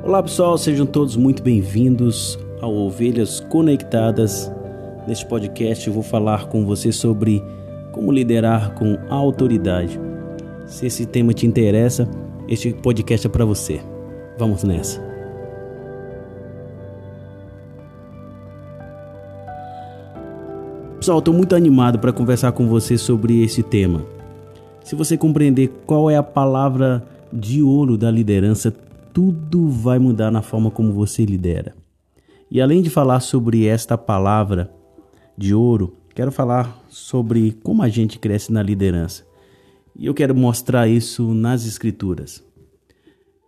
Olá pessoal, sejam todos muito bem-vindos ao Ovelhas Conectadas. Neste podcast eu vou falar com você sobre como liderar com autoridade. Se esse tema te interessa, este podcast é para você. Vamos nessa. Pessoal, estou muito animado para conversar com você sobre esse tema. Se você compreender qual é a palavra de ouro da liderança, tudo vai mudar na forma como você lidera. E além de falar sobre esta palavra de ouro, quero falar sobre como a gente cresce na liderança. E eu quero mostrar isso nas Escrituras.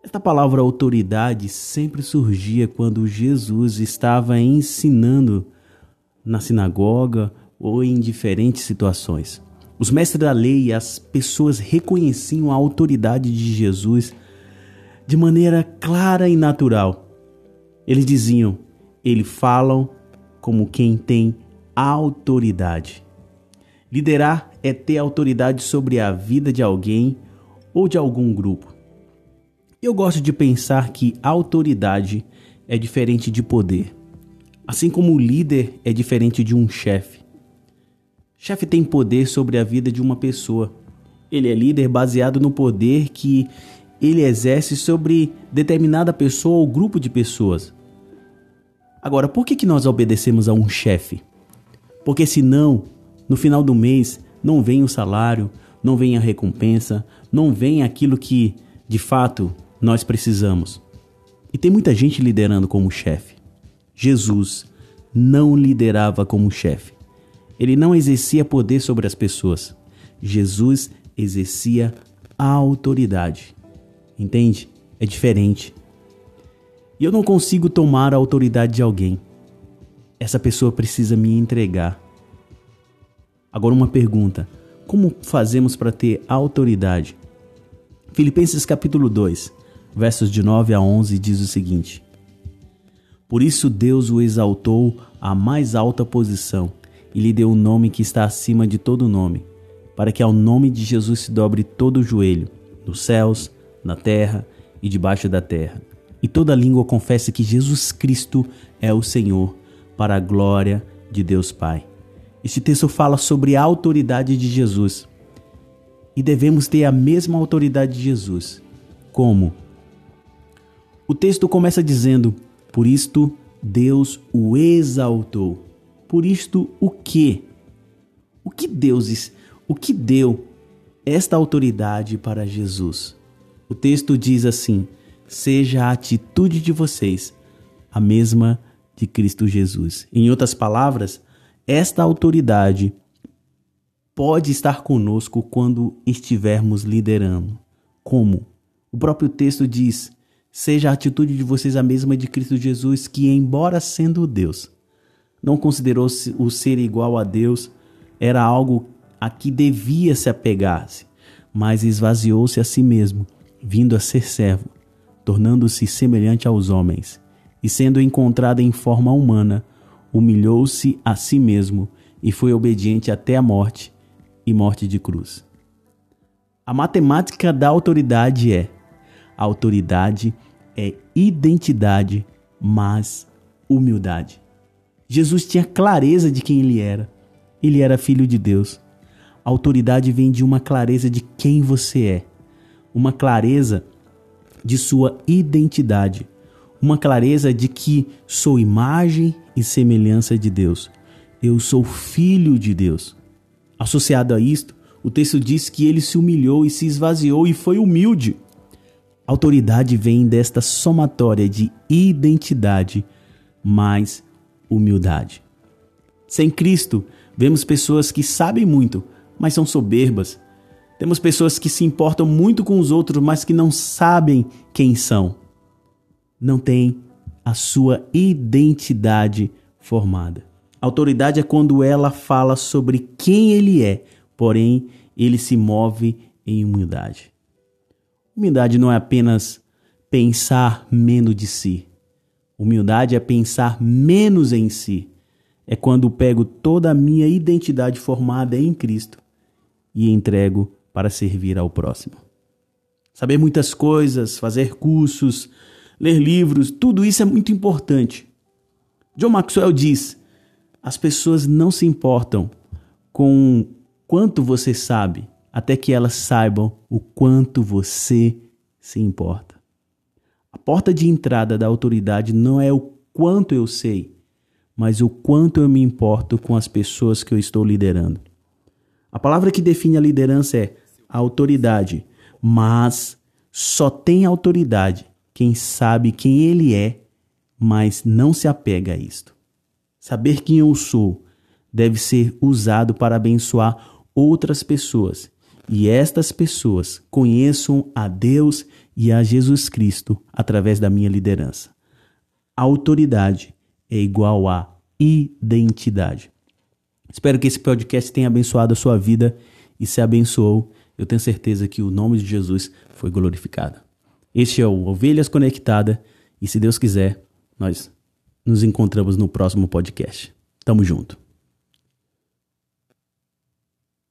Esta palavra autoridade sempre surgia quando Jesus estava ensinando na sinagoga ou em diferentes situações. Os mestres da lei e as pessoas reconheciam a autoridade de Jesus de maneira clara e natural. Eles diziam: eles falam como quem tem autoridade. Liderar é ter autoridade sobre a vida de alguém ou de algum grupo. Eu gosto de pensar que autoridade é diferente de poder, assim como o líder é diferente de um chefe. Chefe tem poder sobre a vida de uma pessoa. Ele é líder baseado no poder que ele exerce sobre determinada pessoa ou grupo de pessoas. Agora, por que, que nós obedecemos a um chefe? Porque senão, no final do mês, não vem o salário, não vem a recompensa, não vem aquilo que, de fato, nós precisamos. E tem muita gente liderando como chefe. Jesus não liderava como chefe. Ele não exercia poder sobre as pessoas. Jesus exercia autoridade. Entende? É diferente. E eu não consigo tomar a autoridade de alguém. Essa pessoa precisa me entregar. Agora, uma pergunta: como fazemos para ter autoridade? Filipenses capítulo 2, versos de 9 a 11 diz o seguinte: Por isso Deus o exaltou à mais alta posição e lhe deu o um nome que está acima de todo nome, para que ao nome de Jesus se dobre todo o joelho, nos céus, na terra e debaixo da terra. E toda língua confesse que Jesus Cristo é o Senhor, para a glória de Deus Pai. Este texto fala sobre a autoridade de Jesus. E devemos ter a mesma autoridade de Jesus. Como? O texto começa dizendo: Por isto Deus o exaltou. Por isto o que? O que Deus, o que deu esta autoridade para Jesus? O texto diz assim: seja a atitude de vocês a mesma de Cristo Jesus. Em outras palavras, esta autoridade pode estar conosco quando estivermos liderando. Como? O próprio texto diz: seja a atitude de vocês a mesma de Cristo Jesus, que, embora sendo Deus, não considerou o ser igual a Deus, era algo a que devia se apegar-se, mas esvaziou-se a si mesmo vindo a ser servo, tornando-se semelhante aos homens, e sendo encontrado em forma humana, humilhou-se a si mesmo e foi obediente até a morte e morte de cruz. A matemática da autoridade é: a autoridade é identidade, mas humildade. Jesus tinha clareza de quem ele era. Ele era filho de Deus. A autoridade vem de uma clareza de quem você é uma clareza de sua identidade, uma clareza de que sou imagem e semelhança de Deus. Eu sou filho de Deus. Associado a isto, o texto diz que ele se humilhou e se esvaziou e foi humilde. Autoridade vem desta somatória de identidade mais humildade. Sem Cristo, vemos pessoas que sabem muito, mas são soberbas, temos pessoas que se importam muito com os outros, mas que não sabem quem são. Não têm a sua identidade formada. Autoridade é quando ela fala sobre quem ele é, porém ele se move em humildade. Humildade não é apenas pensar menos de si. Humildade é pensar menos em si. É quando pego toda a minha identidade formada em Cristo e entrego para servir ao próximo. Saber muitas coisas, fazer cursos, ler livros, tudo isso é muito importante. John Maxwell diz: as pessoas não se importam com quanto você sabe, até que elas saibam o quanto você se importa. A porta de entrada da autoridade não é o quanto eu sei, mas o quanto eu me importo com as pessoas que eu estou liderando. A palavra que define a liderança é autoridade, mas só tem autoridade quem sabe quem ele é, mas não se apega a isto. Saber quem eu sou deve ser usado para abençoar outras pessoas e estas pessoas conheçam a Deus e a Jesus Cristo através da minha liderança. Autoridade é igual a identidade. Espero que esse podcast tenha abençoado a sua vida e se abençoou, eu tenho certeza que o nome de Jesus foi glorificado. Este é o Ovelhas Conectada e se Deus quiser, nós nos encontramos no próximo podcast. Tamo junto.